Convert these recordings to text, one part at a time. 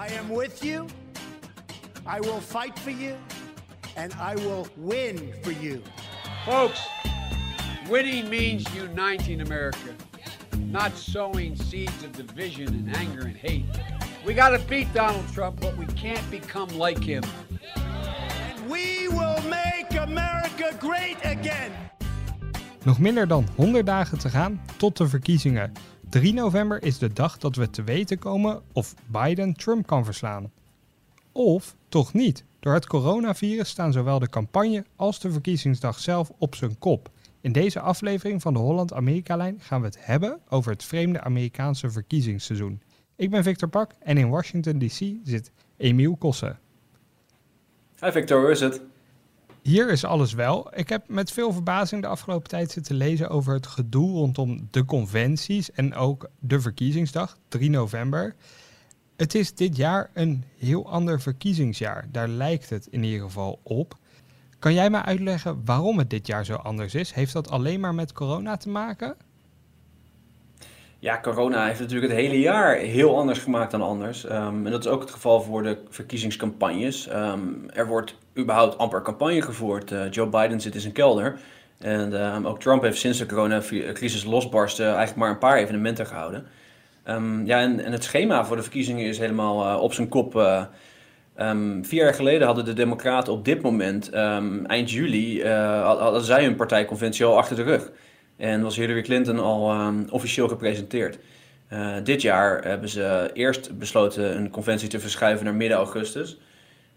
I am with you. I will fight for you. And I will win for you. Folks, winning means uniting America, not sowing seeds of division and anger and hate. We got to beat Donald Trump, but we can't become like him. And we will make America great again. Nog minder dan 100 dagen te gaan tot de verkiezingen. 3 november is de dag dat we te weten komen of Biden Trump kan verslaan. Of toch niet. Door het coronavirus staan zowel de campagne als de verkiezingsdag zelf op zijn kop. In deze aflevering van de Holland-Amerika-lijn gaan we het hebben over het vreemde Amerikaanse verkiezingsseizoen. Ik ben Victor Pak en in Washington DC zit Emiel Kossen. Hi Victor, hoe is het? Hier is alles wel. Ik heb met veel verbazing de afgelopen tijd zitten lezen over het gedoe rondom de conventies en ook de verkiezingsdag, 3 november. Het is dit jaar een heel ander verkiezingsjaar. Daar lijkt het in ieder geval op. Kan jij mij uitleggen waarom het dit jaar zo anders is? Heeft dat alleen maar met corona te maken? Ja, corona heeft natuurlijk het hele jaar heel anders gemaakt dan anders. Ehm, en dat is ook het geval voor de verkiezingscampagnes. Ehm, er wordt überhaupt amper campagne gevoerd. Uh, Joe Biden zit in zijn kelder. En ehm, ook Trump heeft sinds de coronacrisis losbarsten eigenlijk maar een paar evenementen gehouden. ja, en, en, het schema voor de verkiezingen is helemaal uh, op zijn kop. Uh, vier jaar geleden hadden de Democraten op dit moment, eind juli, hadden zij hun partijconventie al achter de rug. En was Hillary Clinton al um, officieel gepresenteerd. Uh, dit jaar hebben ze eerst besloten een conventie te verschuiven naar midden augustus.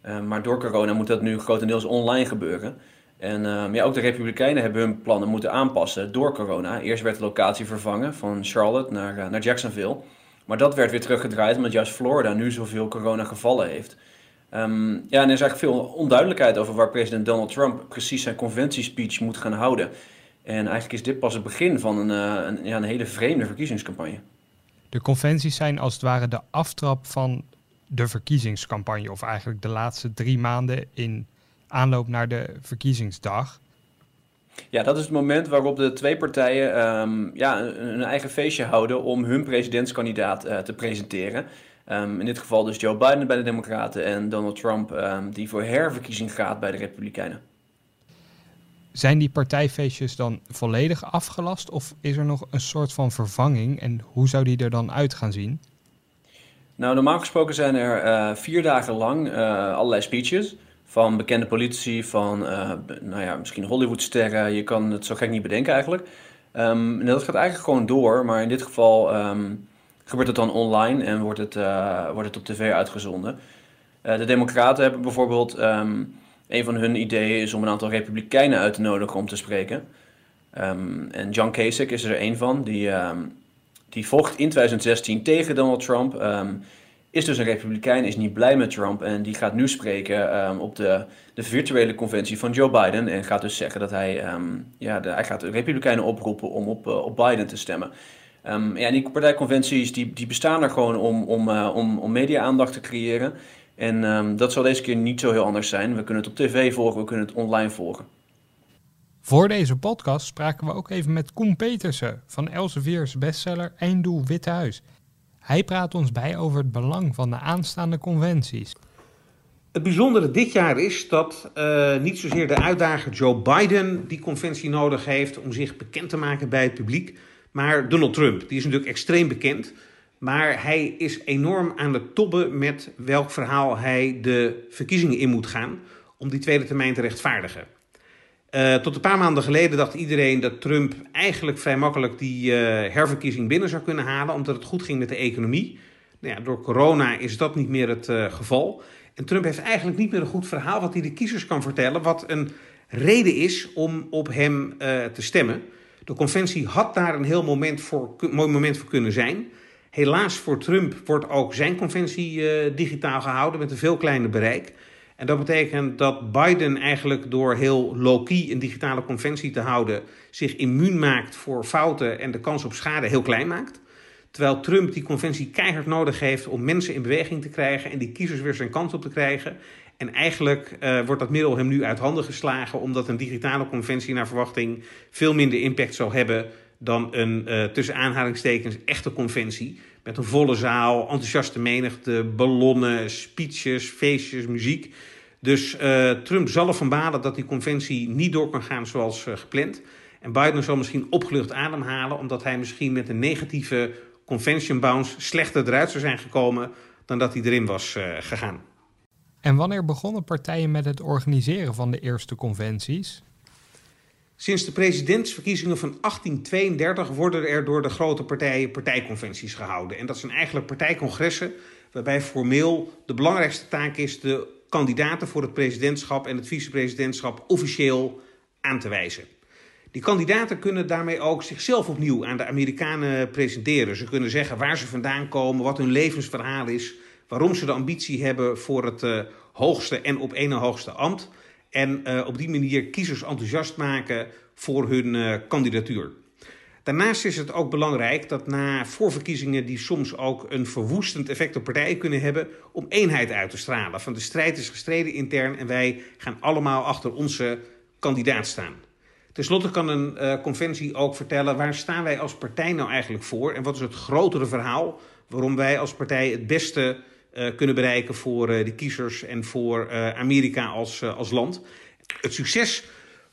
Uh, maar door corona moet dat nu grotendeels online gebeuren. En uh, ja, ook de Republikeinen hebben hun plannen moeten aanpassen door corona. Eerst werd de locatie vervangen van Charlotte naar, naar Jacksonville. Maar dat werd weer teruggedraaid omdat juist Florida nu zoveel coronagevallen heeft. Um, ja, en er is eigenlijk veel onduidelijkheid over waar president Donald Trump precies zijn conventiespeech moet gaan houden. En eigenlijk is dit pas het begin van een, uh, een, ja, een hele vreemde verkiezingscampagne. De conventies zijn als het ware de aftrap van de verkiezingscampagne, of eigenlijk de laatste drie maanden in aanloop naar de verkiezingsdag. Ja, dat is het moment waarop de twee partijen um, ja, een, eigen feestje houden om hun presidentskandidaat uh, te presenteren. Um, in dit geval dus Joe Biden bij de Democraten en Donald Trump, um, die voor herverkiezing gaat bij de Republikeinen. Zijn die partijfeestjes dan volledig afgelast of is er nog een soort van vervanging en hoe zou die er dan uit gaan zien? Nou, normaal gesproken zijn er uh, vier dagen lang uh, allerlei speeches van bekende politici, van uh, nou ja, misschien Hollywoodsterren. Je kan het zo gek niet bedenken eigenlijk. En dat gaat eigenlijk gewoon door, maar in dit geval um, gebeurt het dan online en wordt het, wordt het op tv uitgezonden. de Democraten hebben bijvoorbeeld um, een van hun ideeën is om een aantal republikeinen uit te nodigen om te spreken. Um, en John Kasich is er een van, die, um, die vocht in 2016 tegen Donald Trump. Um, is dus een republikein, is niet blij met Trump en die gaat nu spreken op de, de virtuele conventie van Joe Biden. En gaat dus zeggen dat hij, ja, hij gaat de republikeinen oproepen om op, uh, op Biden te stemmen. ja, en die partijconventies die, die bestaan er gewoon om, om, uh, om, om media-aandacht te creëren. En um, dat zal deze keer niet zo heel anders zijn. We kunnen het op tv volgen, we kunnen het online volgen. Voor deze podcast spraken we ook even met Koen Petersen van Elsevier's bestseller Einddoel Witte Huis. Hij praat ons bij over het belang van de aanstaande conventies. Het bijzondere dit jaar is dat uh, niet zozeer de uitdager Joe Biden die conventie nodig heeft om zich bekend te maken bij het publiek, maar Donald Trump. Die is natuurlijk extreem bekend. Maar hij is enorm aan het tobben met welk verhaal hij de verkiezingen in moet gaan om die tweede termijn te rechtvaardigen. Uh, tot een paar maanden geleden dacht iedereen dat Trump eigenlijk vrij makkelijk die uh, herverkiezing binnen zou kunnen halen, omdat het goed ging met de economie. Nou ja, door corona is dat niet meer het uh, geval. En Trump heeft eigenlijk niet meer een goed verhaal wat hij de kiezers kan vertellen, wat een reden is om op hem te stemmen. De conventie had daar een heel moment voor, mooi moment voor kunnen zijn. Helaas voor Trump wordt ook zijn conventie uh, digitaal gehouden met een veel kleiner bereik. En dat betekent dat Biden eigenlijk door heel low-key een digitale conventie te houden zich immuun maakt voor fouten en de kans op schade heel klein maakt. Terwijl Trump die conventie keihard nodig heeft om mensen in beweging te krijgen en die kiezers weer zijn kans op te krijgen. En eigenlijk uh, wordt dat middel hem nu uit handen geslagen, omdat een digitale conventie naar verwachting veel minder impact zal hebben dan een uh, tussen aanhalingstekens echte conventie. Met een volle zaal, enthousiaste menigte, ballonnen, speeches, feestjes, muziek. Dus uh, Trump zal ervan balen dat die conventie niet door kan gaan zoals uh, gepland. En Biden zal misschien opgelucht ademhalen, omdat hij misschien met een negatieve convention bounce slechter eruit zou zijn gekomen dan dat hij erin was gegaan. En wanneer begonnen partijen met het organiseren van de eerste conventies? Sinds de presidentsverkiezingen van 1832 worden er door de grote partijen partijconventies gehouden. En dat zijn eigenlijk partijcongressen waarbij formeel de belangrijkste taak is de kandidaten voor het presidentschap en het vicepresidentschap officieel aan te wijzen. Die kandidaten kunnen daarmee ook zichzelf opnieuw aan de Amerikanen presenteren. Ze kunnen zeggen waar ze vandaan komen, wat hun levensverhaal is, waarom ze de ambitie hebben voor het uh, hoogste en op ene hoogste ambt. En uh, op die manier kiezers enthousiast maken voor hun uh, kandidatuur. Daarnaast is het ook belangrijk dat na voorverkiezingen die soms ook een verwoestend effect op partijen kunnen hebben, om eenheid uit te stralen. Van de strijd is gestreden intern en wij gaan allemaal achter onze kandidaat staan. Ten slotte kan een uh, conventie ook vertellen waar staan wij als partij nou eigenlijk voor en wat is het grotere verhaal waarom wij als partij het beste kunnen bereiken voor uh, de kiezers en voor Amerika als, als land. Het succes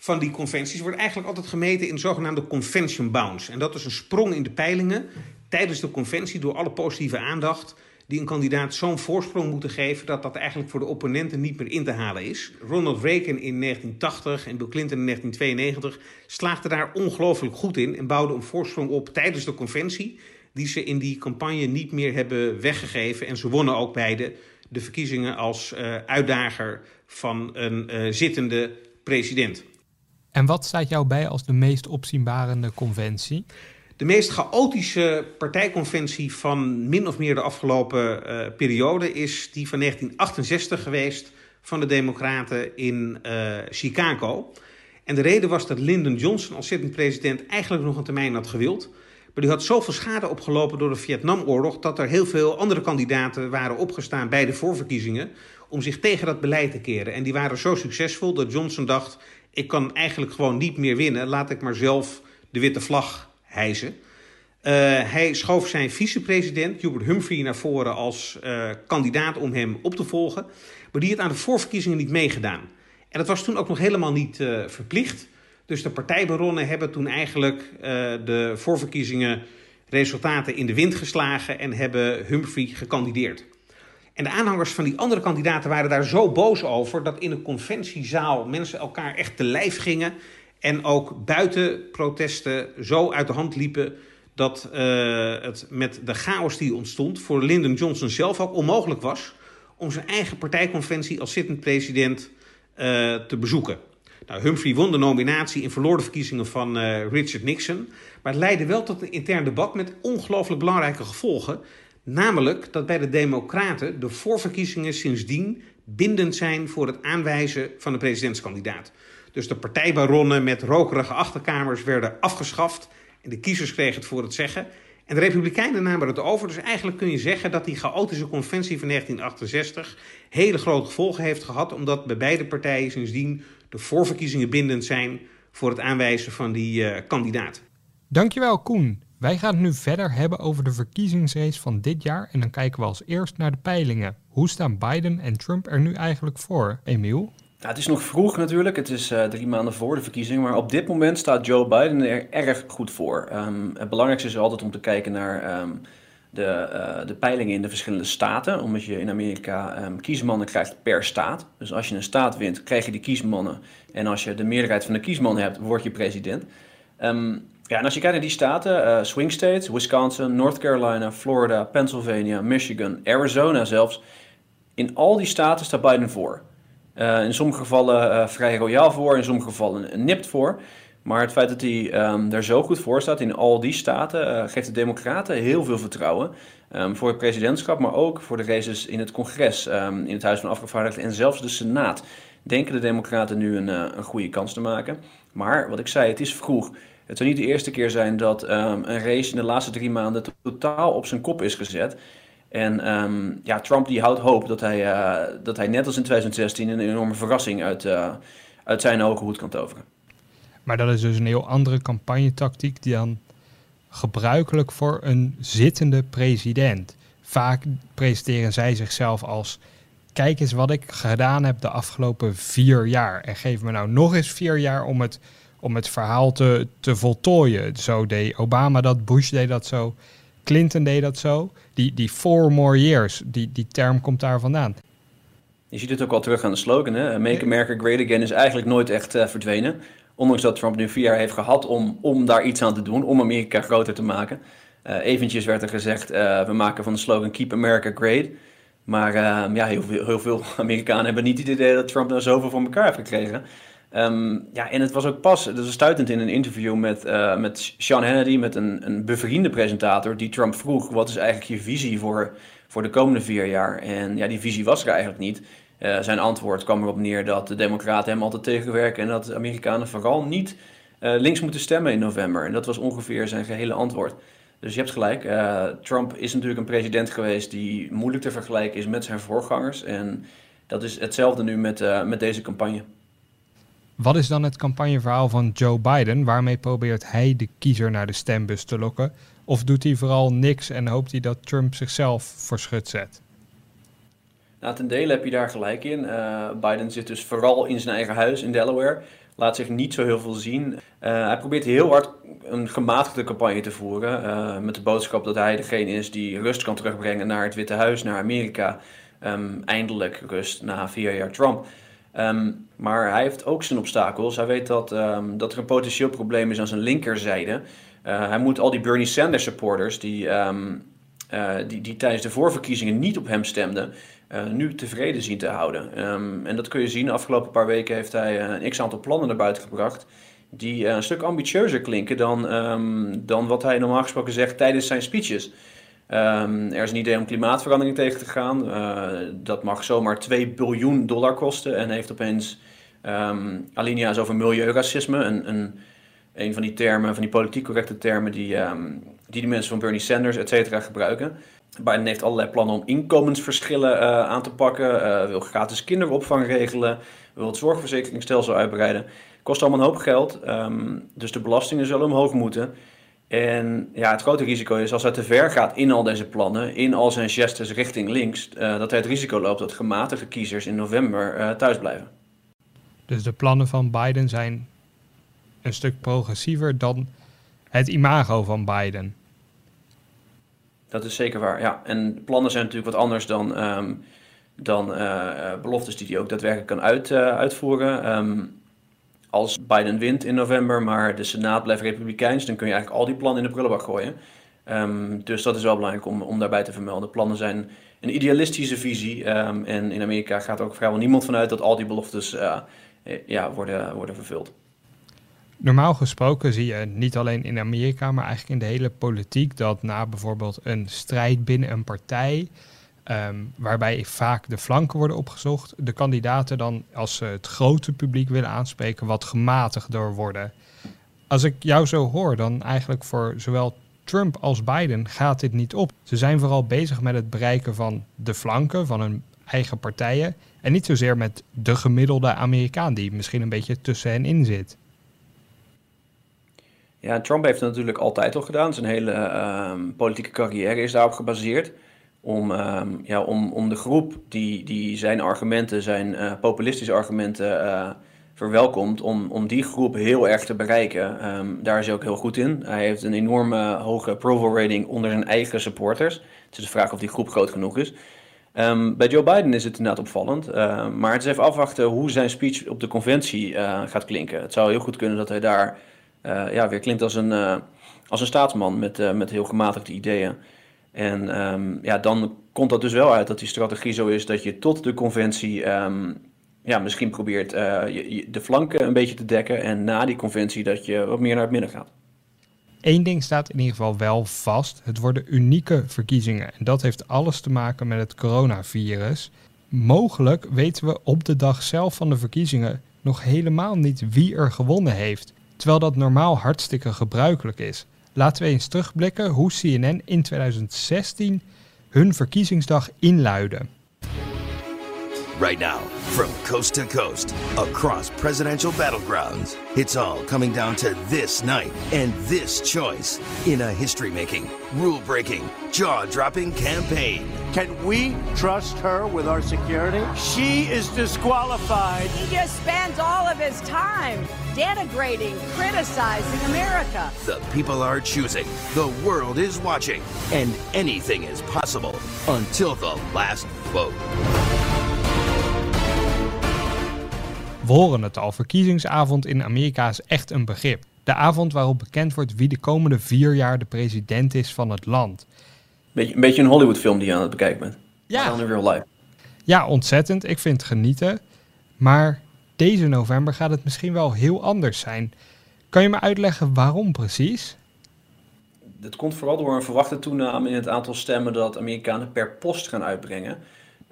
van die conventies wordt eigenlijk altijd gemeten in zogenaamde convention bounce. En dat is een sprong in de peilingen tijdens de conventie door alle positieve aandacht die een kandidaat zo'n voorsprong moeten geven dat dat eigenlijk voor de opponenten niet meer in te halen is. Ronald Reagan in 1980 en Bill Clinton in 1992 slaagden daar ongelooflijk goed in en bouwden een voorsprong op tijdens de conventie die ze in die campagne niet meer hebben weggegeven. En ze wonnen ook beide de verkiezingen als uh, uitdager van een uh, zittende president. En wat staat jou bij als de meest opzienbarende conventie? De meest chaotische partijconventie van min of meer de afgelopen uh, periode is die van 1968 geweest van de Democraten in Chicago. En de reden was dat Lyndon Johnson als zittend president eigenlijk nog een termijn had gewild. Maar die had zoveel schade opgelopen door de Vietnamoorlog dat er heel veel andere kandidaten waren opgestaan bij de voorverkiezingen om zich tegen dat beleid te keren. En die waren zo succesvol dat Johnson dacht: ik kan eigenlijk gewoon niet meer winnen, laat ik maar zelf de witte vlag hijsen. Uh, hij schoof zijn vicepresident Hubert Humphrey naar voren als uh, kandidaat om hem op te volgen. Maar die had aan de voorverkiezingen niet meegedaan. En dat was toen ook nog helemaal niet uh, verplicht. Dus de partijbaronnen hebben toen eigenlijk de voorverkiezingen resultaten in de wind geslagen en hebben Humphrey gekandideerd. En de aanhangers van die andere kandidaten waren daar zo boos over dat in een conventiezaal mensen elkaar echt te lijf gingen. En ook buiten protesten zo uit de hand liepen dat uh, het met de chaos die ontstond voor Lyndon Johnson zelf ook onmogelijk was om zijn eigen partijconventie als zittend president uh, te bezoeken. Nou, Humphrey won de nominatie en verloor de verkiezingen van uh, Richard Nixon. Maar het leidde wel tot een intern debat met ongelooflijk belangrijke gevolgen. Namelijk dat bij de Democraten de voorverkiezingen sindsdien bindend zijn voor het aanwijzen van de presidentskandidaat. Dus de partijbaronnen met rokerige achterkamers werden afgeschaft en de kiezers kregen het voor het zeggen. En de Republikeinen namen het over. Dus eigenlijk kun je zeggen dat die chaotische conventie van 1968 hele grote gevolgen heeft gehad, omdat bij beide partijen sindsdien de voorverkiezingen bindend zijn voor het aanwijzen van die uh, kandidaat. Dankjewel Koen. Wij gaan het nu verder hebben over de verkiezingsrace van dit jaar en dan kijken we als eerst naar de peilingen. Hoe staan Biden en Trump er nu eigenlijk voor, Emiel? Ja, het is nog vroeg natuurlijk, het is uh, drie maanden voor de verkiezing, maar op dit moment staat Joe Biden er erg goed voor. Um, het belangrijkste is altijd om te kijken naar um, de, uh, de peilingen in de verschillende staten, omdat je in Amerika um, kiesmannen krijgt per staat. Dus als je een staat wint, krijg je die kiesmannen en als je de meerderheid van de kiesmannen hebt, word je president. Ja, en als je kijkt naar die staten, uh, swing states, Wisconsin, North Carolina, Florida, Pennsylvania, Michigan, Arizona zelfs. In al die staten staat Biden voor. Uh, in sommige gevallen vrij royaal voor, in sommige gevallen nipt voor. Maar het feit dat hij um, er zo goed voor staat in al die staten geeft de Democraten heel veel vertrouwen. Um, voor het presidentschap, maar ook voor de races in het congres, um, in het Huis van Afgevaardigden en zelfs de Senaat. Denken de Democraten nu een, een goede kans te maken. Maar wat ik zei, het is vroeg. Het zou niet de eerste keer zijn dat een race in de laatste drie maanden totaal op zijn kop is gezet. En ja, Trump die houdt hoop dat hij, uh, dat hij net als in 2016 een enorme verrassing uit, uit zijn hoge hoed kan toveren. Maar dat is dus een heel andere campagnetactiek dan gebruikelijk voor een zittende president. Vaak presenteren zij zichzelf als: kijk eens wat ik gedaan heb de afgelopen vier jaar. En geef me nou nog eens vier jaar om het, om het verhaal te, te voltooien. Zo deed Obama dat, Bush deed dat zo, Clinton deed dat zo. Die, die four more years, die, die term komt daar vandaan. Je ziet het ook al terug aan de slogan. Hè? Make America Great Again is eigenlijk nooit echt uh, verdwenen. Ondanks dat Trump nu vier jaar heeft gehad om, om daar iets aan te doen, om Amerika groter te maken. Uh, eventjes werd er gezegd, uh, we maken van de slogan Keep America Great. Maar uh, ja, heel veel, heel veel, Amerikanen hebben niet het idee dat Trump nou zoveel voor elkaar heeft gekregen. Um, ja, en het was ook pas, dat is stuitend in een interview met, met Sean Hannity, met een, een bevriende presentator, die Trump vroeg, wat is eigenlijk je visie voor, voor de komende vier jaar? En ja, die visie was er eigenlijk niet. Uh, zijn antwoord kwam erop neer dat de Democraten hem altijd tegenwerken en dat de Amerikanen vooral niet uh, links moeten stemmen in november. En dat was ongeveer zijn gehele antwoord. Dus je hebt gelijk. Uh, Trump is natuurlijk een president geweest die moeilijk te vergelijken is met zijn voorgangers. En dat is hetzelfde nu met, met deze campagne. Wat is dan het campagneverhaal van Joe Biden? Waarmee probeert hij de kiezer naar de stembus te lokken? Of doet hij vooral niks en hoopt hij dat Trump zichzelf voor schut zet? Nou, ten dele heb je daar gelijk in. Uh, Biden zit dus vooral in zijn eigen huis in Delaware. Laat zich niet zo heel veel zien. Uh, hij probeert heel hard een gematigde campagne te voeren. Uh, met de boodschap dat hij degene is die rust kan terugbrengen naar het Witte Huis, naar Amerika. Um, eindelijk rust na vier jaar Trump. Um, maar hij heeft ook zijn obstakels. Hij weet dat, um, dat er een potentieel probleem is aan zijn linkerzijde. hij moet al die Bernie Sanders supporters die, die, die tijdens de voorverkiezingen niet op hem stemden, uh, nu tevreden zien te houden. Um, en dat kun je zien. De afgelopen paar weken heeft hij uh, een x-aantal plannen naar buiten gebracht. Die uh, een stuk ambitieuzer klinken dan, um, dan wat hij normaal gesproken zegt tijdens zijn speeches. Um, er is een idee om klimaatverandering tegen te gaan. dat mag zomaar 2 biljoen dollar kosten. En heeft opeens alinea's over milieuracisme. Een, een, een van die termen, van die politiek correcte termen die, die de mensen van Bernie Sanders, et cetera, gebruiken. Biden heeft allerlei plannen om inkomensverschillen uh, aan te pakken, uh, wil gratis kinderopvang regelen, wil het zorgverzekeringsstelsel uitbreiden. Kost allemaal een hoop geld, um, dus de belastingen zullen omhoog moeten. En ja, het grote risico is als hij te ver gaat in al deze plannen, in al zijn gestes richting links, uh, dat hij het risico loopt dat gematigde kiezers in november thuis blijven. Dus de plannen van Biden zijn een stuk progressiever dan het imago van Biden. Dat is zeker waar, ja. En plannen zijn natuurlijk wat anders dan, um, dan uh, beloftes die hij ook daadwerkelijk kan uit, uh, uitvoeren. Um, als Biden wint in november, maar de Senaat blijft republikeins, dan kun je eigenlijk al die plannen in de prullenbak gooien. Um, dus dat is wel belangrijk om, om daarbij te vermelden. Plannen zijn een idealistische visie. en in Amerika gaat ook vrijwel niemand vanuit dat al die beloftes ja, worden, worden vervuld. Normaal gesproken zie je niet alleen in Amerika, maar eigenlijk in de hele politiek dat na bijvoorbeeld een strijd binnen een partij, um, waarbij vaak de flanken worden opgezocht, de kandidaten dan, als ze het grote publiek willen aanspreken, wat gematigder worden. Als ik jou zo hoor, dan eigenlijk voor zowel Trump als Biden gaat dit niet op. Ze zijn vooral bezig met het bereiken van de flanken van hun eigen partijen en niet zozeer met de gemiddelde Amerikaan die misschien een beetje tussen hen in zit. Ja, Trump heeft het natuurlijk altijd al gedaan. Zijn hele uh, politieke carrière is daarop gebaseerd. Om, uh, ja, om, om de groep die, die zijn argumenten, zijn uh, populistische argumenten uh, verwelkomt, om, om die groep heel erg te bereiken. Um, daar is hij ook heel goed in. Hij heeft een enorme hoge approval rating onder zijn eigen supporters. Het is de vraag of die groep groot genoeg is. Bij Joe Biden is het inderdaad opvallend. Maar het is even afwachten hoe zijn speech op de conventie gaat klinken. Het zou heel goed kunnen dat hij daar ja, weer klinkt als een, uh, als een staatsman met, uh, met heel gematigde ideeën. En um, ja, dan komt dat dus wel uit dat die strategie zo is dat je tot de conventie um, ja, misschien probeert de flanken een beetje te dekken. En na die conventie dat je wat meer naar het midden gaat. Eén ding staat in ieder geval wel vast. Het worden unieke verkiezingen. En dat heeft alles te maken met het coronavirus. Mogelijk weten we op de dag zelf van de verkiezingen nog helemaal niet wie er gewonnen heeft terwijl dat normaal hartstikke gebruikelijk is. Laten we eens terugblikken hoe CNN in 2016 hun verkiezingsdag inluidde. Right now, from coast to coast, across presidential battlegrounds. It's all coming down to this night and this choice in a history making, rule breaking, jaw dropping campaign. Can we trust her with our security? She is disqualified. He just spends all of his time denigrating, criticizing America. The people are choosing, the world is watching, and anything is possible until the last vote. We horen het al, verkiezingsavond in Amerika is echt een begrip. De avond waarop bekend wordt wie de komende vier jaar de president is van het land. Beetje, een beetje een Hollywoodfilm die je aan het bekijken bent. Ja. Dan in real life. Ja, ontzettend. Ik vind het genieten. Maar deze november gaat het misschien wel heel anders zijn. Kan je me uitleggen waarom precies? Dat komt vooral door een verwachte toename in het aantal stemmen dat Amerikanen per post gaan uitbrengen.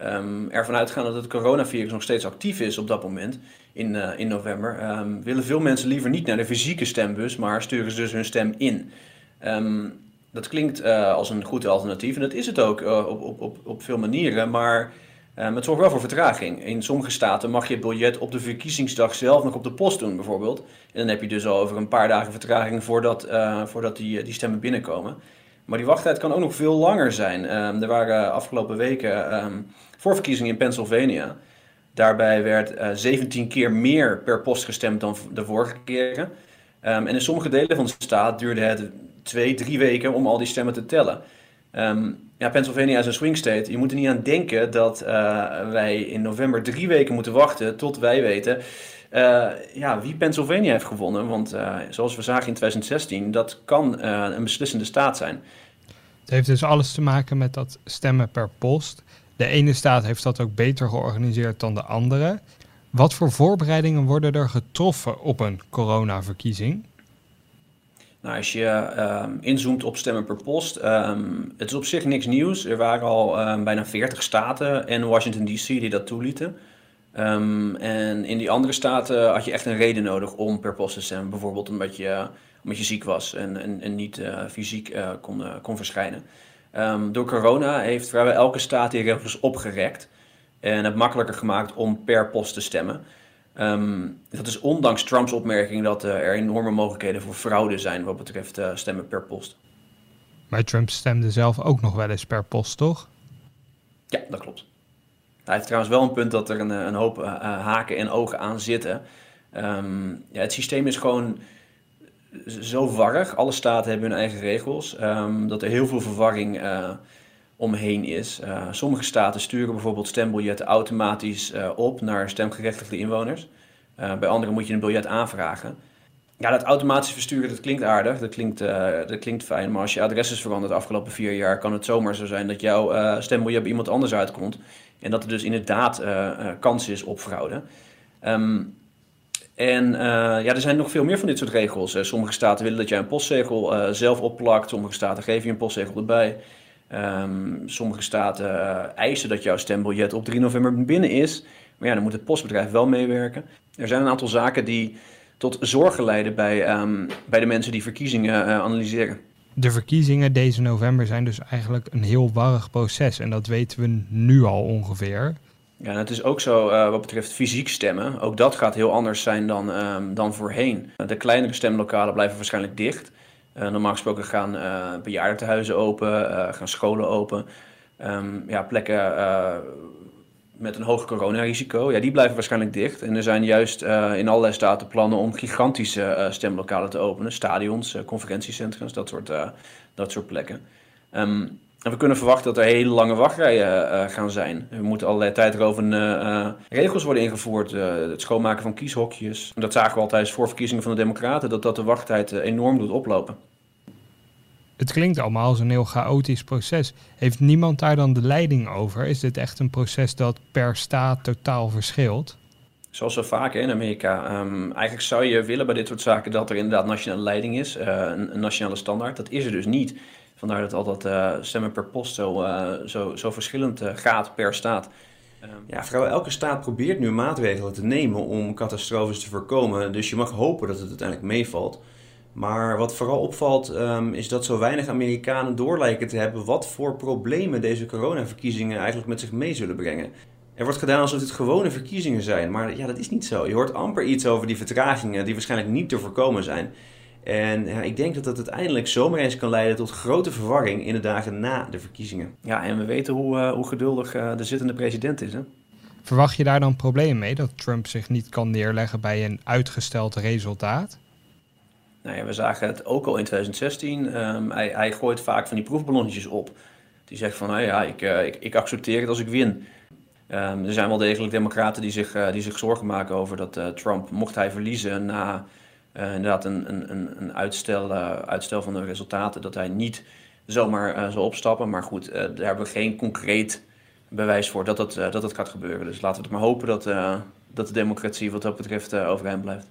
Um, ervan uitgaan dat het coronavirus nog steeds actief is op dat moment, in, uh, in november, um, willen veel mensen liever niet naar de fysieke stembus, maar sturen ze dus hun stem in. Um, dat klinkt uh, als een goed alternatief en dat is het ook uh, op, op, op, op veel manieren, maar het zorgt wel voor vertraging. In sommige staten mag je het biljet op de verkiezingsdag zelf nog op de post doen, bijvoorbeeld. En dan heb je dus al over een paar dagen vertraging voordat, voordat die, die stemmen binnenkomen. Maar die wachttijd kan ook nog veel langer zijn. er waren afgelopen weken voorverkiezingen in Pennsylvania. Daarbij werd uh, 17 keer meer per post gestemd dan de vorige keren. Um, en in sommige delen van de staat duurde het twee, drie weken om al die stemmen te tellen. Ja, Pennsylvania is een swing state. Je moet er niet aan denken dat uh, wij in november drie weken moeten wachten tot wij weten uh, ja, wie Pennsylvania heeft gewonnen. Want uh, zoals we zagen in 2016, dat kan een beslissende staat zijn. Het heeft dus alles te maken met dat stemmen per post. De ene staat heeft dat ook beter georganiseerd dan de andere. Wat voor voorbereidingen worden er getroffen op een coronaverkiezing? Nou, als je um, inzoomt op stemmen per post, um, het is op zich niks nieuws. Er waren al um, bijna 40 staten en Washington DC die dat toelieten. En in die andere staten had je echt een reden nodig om per post te stemmen. Bijvoorbeeld omdat je, omdat je ziek was en, en, en niet uh, fysiek uh, kon, uh, kon verschijnen. Um, door corona heeft vrijwel elke staat die regels opgerekt en het makkelijker gemaakt om per post te stemmen. Um, dat is ondanks Trumps opmerking dat er enorme mogelijkheden voor fraude zijn wat betreft stemmen per post. Maar Trump stemde zelf ook nog wel eens per post, toch? Ja, dat klopt. Hij heeft trouwens wel een punt dat er een, een hoop uh, haken en ogen aan zitten. Um, ja, het systeem is gewoon zo warrig. Alle staten hebben hun eigen regels. Um, dat er heel veel verwarring omheen is. Sommige staten sturen bijvoorbeeld stembiljetten automatisch op naar stemgerechtigde inwoners. bij andere moet je een biljet aanvragen. Ja, dat automatisch versturen, dat klinkt aardig, dat klinkt, dat klinkt fijn. Maar als je adres is veranderd de afgelopen vier jaar, kan het zomaar zo zijn dat jouw stembiljet bij iemand anders uitkomt. En dat er dus inderdaad kans is op fraude. Um, en uh, ja, er zijn nog veel meer van dit soort regels. Sommige staten willen dat jij een postzegel zelf opplakt. Sommige staten geven je een postzegel erbij. Um, sommige staten eisen dat jouw stembiljet op 3 november binnen is. Maar ja, dan moet het postbedrijf wel meewerken. Er zijn een aantal zaken die tot zorgen leiden bij, um, bij de mensen die verkiezingen analyseren. De verkiezingen deze november zijn dus eigenlijk een heel warrig proces. En dat weten we nu al ongeveer. Ja, het is ook zo uh, wat betreft fysiek stemmen. Ook dat gaat heel anders zijn dan, uh, dan voorheen. De kleinere stemlokalen blijven waarschijnlijk dicht. Uh, normaal gesproken gaan bejaardentehuizen open, gaan scholen open. Um, ja, plekken met een hoog coronarisico, ja, die blijven waarschijnlijk dicht. En er zijn juist in allerlei staten plannen om gigantische stemlokalen te openen. Stadions, conferentiecentrums, dat soort, dat soort plekken. Um, en we kunnen verwachten dat er hele lange wachtrijen uh, gaan zijn. Er moeten allerlei tijdrovende uh, regels worden ingevoerd. Uh, het schoonmaken van kieshokjes. Dat zagen we al tijdens voorverkiezingen van de Democraten, dat dat de wachttijd enorm doet oplopen. Het klinkt allemaal als een heel chaotisch proces. Heeft niemand daar dan de leiding over? Is dit echt een proces dat per staat totaal verschilt? Zoals zo vaak in Amerika. Um, eigenlijk zou je willen bij dit soort zaken dat er inderdaad nationale leiding is, een, een nationale standaard. Dat is er dus niet. Vandaar dat altijd uh, stemmen per post zo, uh, zo, zo verschillend uh, gaat per staat. Ja, vrijwel elke staat probeert nu maatregelen te nemen om catastrofes te voorkomen. Dus je mag hopen dat het uiteindelijk meevalt. Maar wat vooral opvalt um, is dat zo weinig Amerikanen door lijken te hebben wat voor problemen deze coronaverkiezingen eigenlijk met zich mee zullen brengen. Er wordt gedaan alsof dit gewone verkiezingen zijn, maar ja, dat is niet zo. Je hoort amper iets over die vertragingen die waarschijnlijk niet te voorkomen zijn. En ja, ik denk dat dat uiteindelijk zomaar eens kan leiden tot grote verwarring in de dagen na de verkiezingen. Ja, en we weten hoe, uh, hoe geduldig uh, de zittende president is. Hè? Verwacht je daar dan problemen mee dat Trump zich niet kan neerleggen bij een uitgesteld resultaat? Nou we zagen het ook al in 2016. Um, hij, hij, gooit vaak van die proefballonnetjes op. Die zegt van, nou ja, ik, uh, ik, ik, accepteer het als ik win. Um, er zijn wel degelijk democraten die zich, uh, die zich zorgen maken over dat uh, Trump, mocht hij verliezen na inderdaad een, een, een uitstel, uitstel van de resultaten, dat hij niet zomaar zal opstappen. Maar goed, daar hebben we geen concreet bewijs voor dat dat, dat, dat gaat gebeuren. Dus laten we het maar hopen dat, dat de democratie wat dat betreft overeind blijft.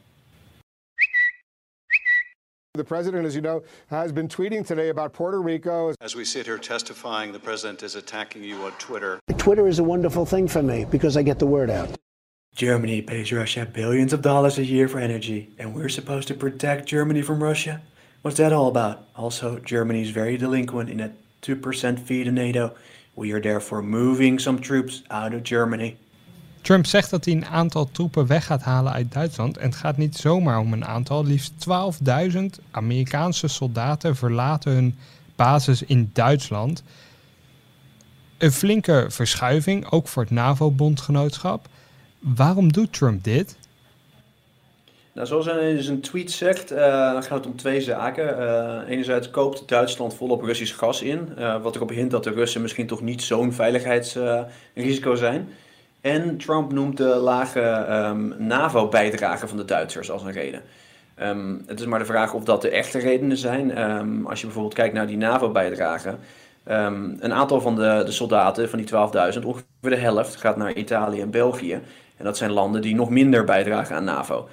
The president, as you know, has been tweeting today about Puerto Rico. As we sit here testifying, the president is attacking you on Twitter. Twitter is a wonderful thing for me because I get the word out. Germany pays Russia billions of dollars a year for energy, and we're supposed to protect Germany from Russia? What's that all about? Also, Germany is very delinquent in a 2% fee to NATO. We are therefore moving some troops out of Germany. Trump zegt dat hij een aantal troepen weg gaat halen uit Duitsland. En het gaat niet zomaar om een aantal. Liefst 12.000 Amerikaanse soldaten verlaten hun basis in Duitsland. Een flinke verschuiving, ook voor het NAVO-bondgenootschap. Waarom doet Trump dit? Nou, zoals hij in zijn tweet zegt, uh, gaat het om twee zaken. Uh, enerzijds koopt Duitsland volop Russisch gas in, uh, wat erop hint dat de Russen misschien toch niet zo'n veiligheidsrisico zijn. En Trump noemt de lage um, NAVO-bijdrage van de Duitsers als een reden. Um, het is maar de vraag of dat de echte redenen zijn. Um, als je bijvoorbeeld kijkt naar die NAVO-bijdrage. een aantal van de, de soldaten, van die 12.000, ongeveer de helft, gaat naar Italië en België. En dat zijn landen die nog minder bijdragen aan NAVO.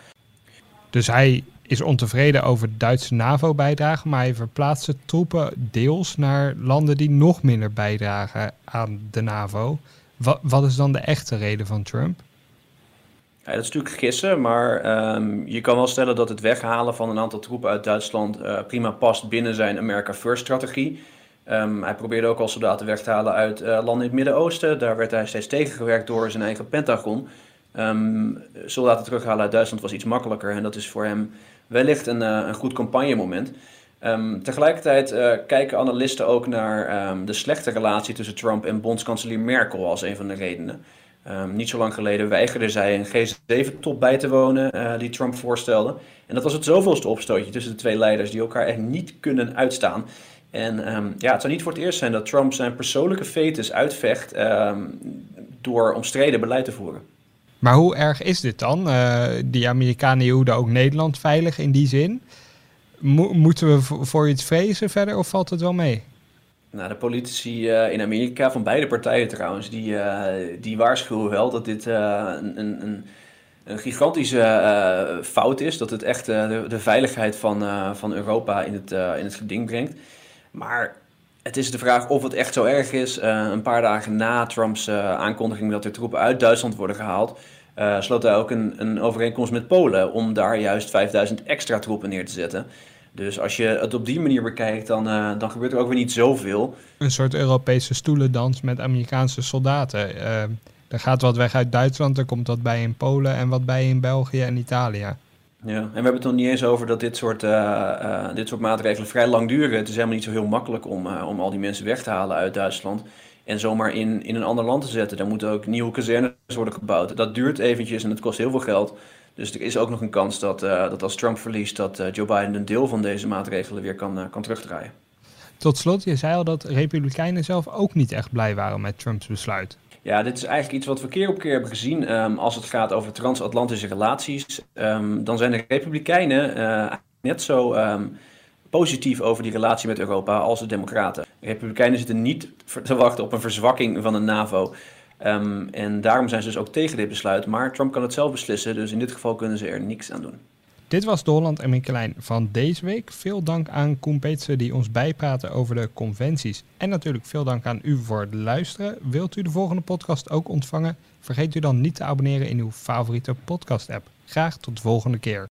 Dus hij is ontevreden over Duitse NAVO-bijdrage, maar hij verplaatst de troepen deels naar landen die nog minder bijdragen aan de NAVO. Wat, wat is dan de echte reden van Trump? Ja, dat is natuurlijk gissen, maar um, je kan wel stellen dat het weghalen van een aantal troepen uit Duitsland uh, prima past binnen zijn America First-strategie. Um, hij probeerde ook al soldaten weg te halen uit uh, landen in het Midden-Oosten. Daar werd hij steeds tegengewerkt door zijn eigen Pentagon. Um, soldaten terughalen uit Duitsland was iets makkelijker en dat is voor hem wellicht een, uh, een goed campagnemoment. Um, tegelijkertijd uh, kijken analisten ook naar um, de slechte relatie tussen Trump en bondskanselier Merkel als een van de redenen. Um, niet zo lang geleden weigerde zij een G7-top bij te wonen uh, die Trump voorstelde. En dat was het zoveelste opstootje tussen de twee leiders die elkaar echt niet kunnen uitstaan. En ja, het zou niet voor het eerst zijn dat Trump zijn persoonlijke fetus uitvecht door omstreden beleid te voeren. Maar hoe erg is dit dan? Uh, die Amerikanen hielden ook Nederland veilig in die zin. Mo moeten we voor iets vrezen verder of valt het wel mee? Nou, de politici uh, in Amerika, van beide partijen trouwens, die, uh, die waarschuwen wel dat dit uh, een, een, een, gigantische fout is. Dat het echt de, de, veiligheid van, van Europa in het, in het geding brengt. Maar het is de vraag of het echt zo erg is. een paar dagen na Trumps aankondiging dat er troepen uit Duitsland worden gehaald, sloot hij ook een, een overeenkomst met Polen om daar juist 5000 extra troepen neer te zetten. Dus als je het op die manier bekijkt, dan, uh, dan gebeurt er ook weer niet zoveel. Een soort Europese stoelendans met Amerikaanse soldaten. Uh, er gaat wat weg uit Duitsland, er komt wat bij in Polen en wat bij in België en Italië. Ja, en we hebben het nog niet eens over dat dit soort, uh, dit soort maatregelen vrij lang duren. Het is helemaal niet zo heel makkelijk om, om al die mensen weg te halen uit Duitsland en zomaar in, in een ander land te zetten. Daar moeten ook nieuwe kazernes worden gebouwd. Dat duurt eventjes en het kost heel veel geld. Dus er is ook nog een kans dat, uh, dat als Trump verliest, dat uh, Joe Biden een deel van deze maatregelen weer kan, uh, kan terugdraaien. Tot slot, je zei al dat Republikeinen zelf ook niet echt blij waren met Trumps besluit. Ja, dit is eigenlijk iets wat we keer op keer hebben gezien um, als het gaat over transatlantische relaties. Um, dan zijn de Republikeinen net zo um, positief over die relatie met Europa als de Democraten. De Republikeinen zitten niet te wachten op een verzwakking van de NAVO. Um, en daarom zijn ze dus ook tegen dit besluit. Maar Trump kan het zelf beslissen, dus in dit geval kunnen ze er niks aan doen. Dit was de Holland en Mikkelijn van deze week. Veel dank aan Koen Peetsen die ons bijpraten over de conventies. En natuurlijk veel dank aan u voor het luisteren. Wilt u de volgende podcast ook ontvangen? Vergeet u dan niet te abonneren in uw favoriete podcast app. Graag tot de volgende keer.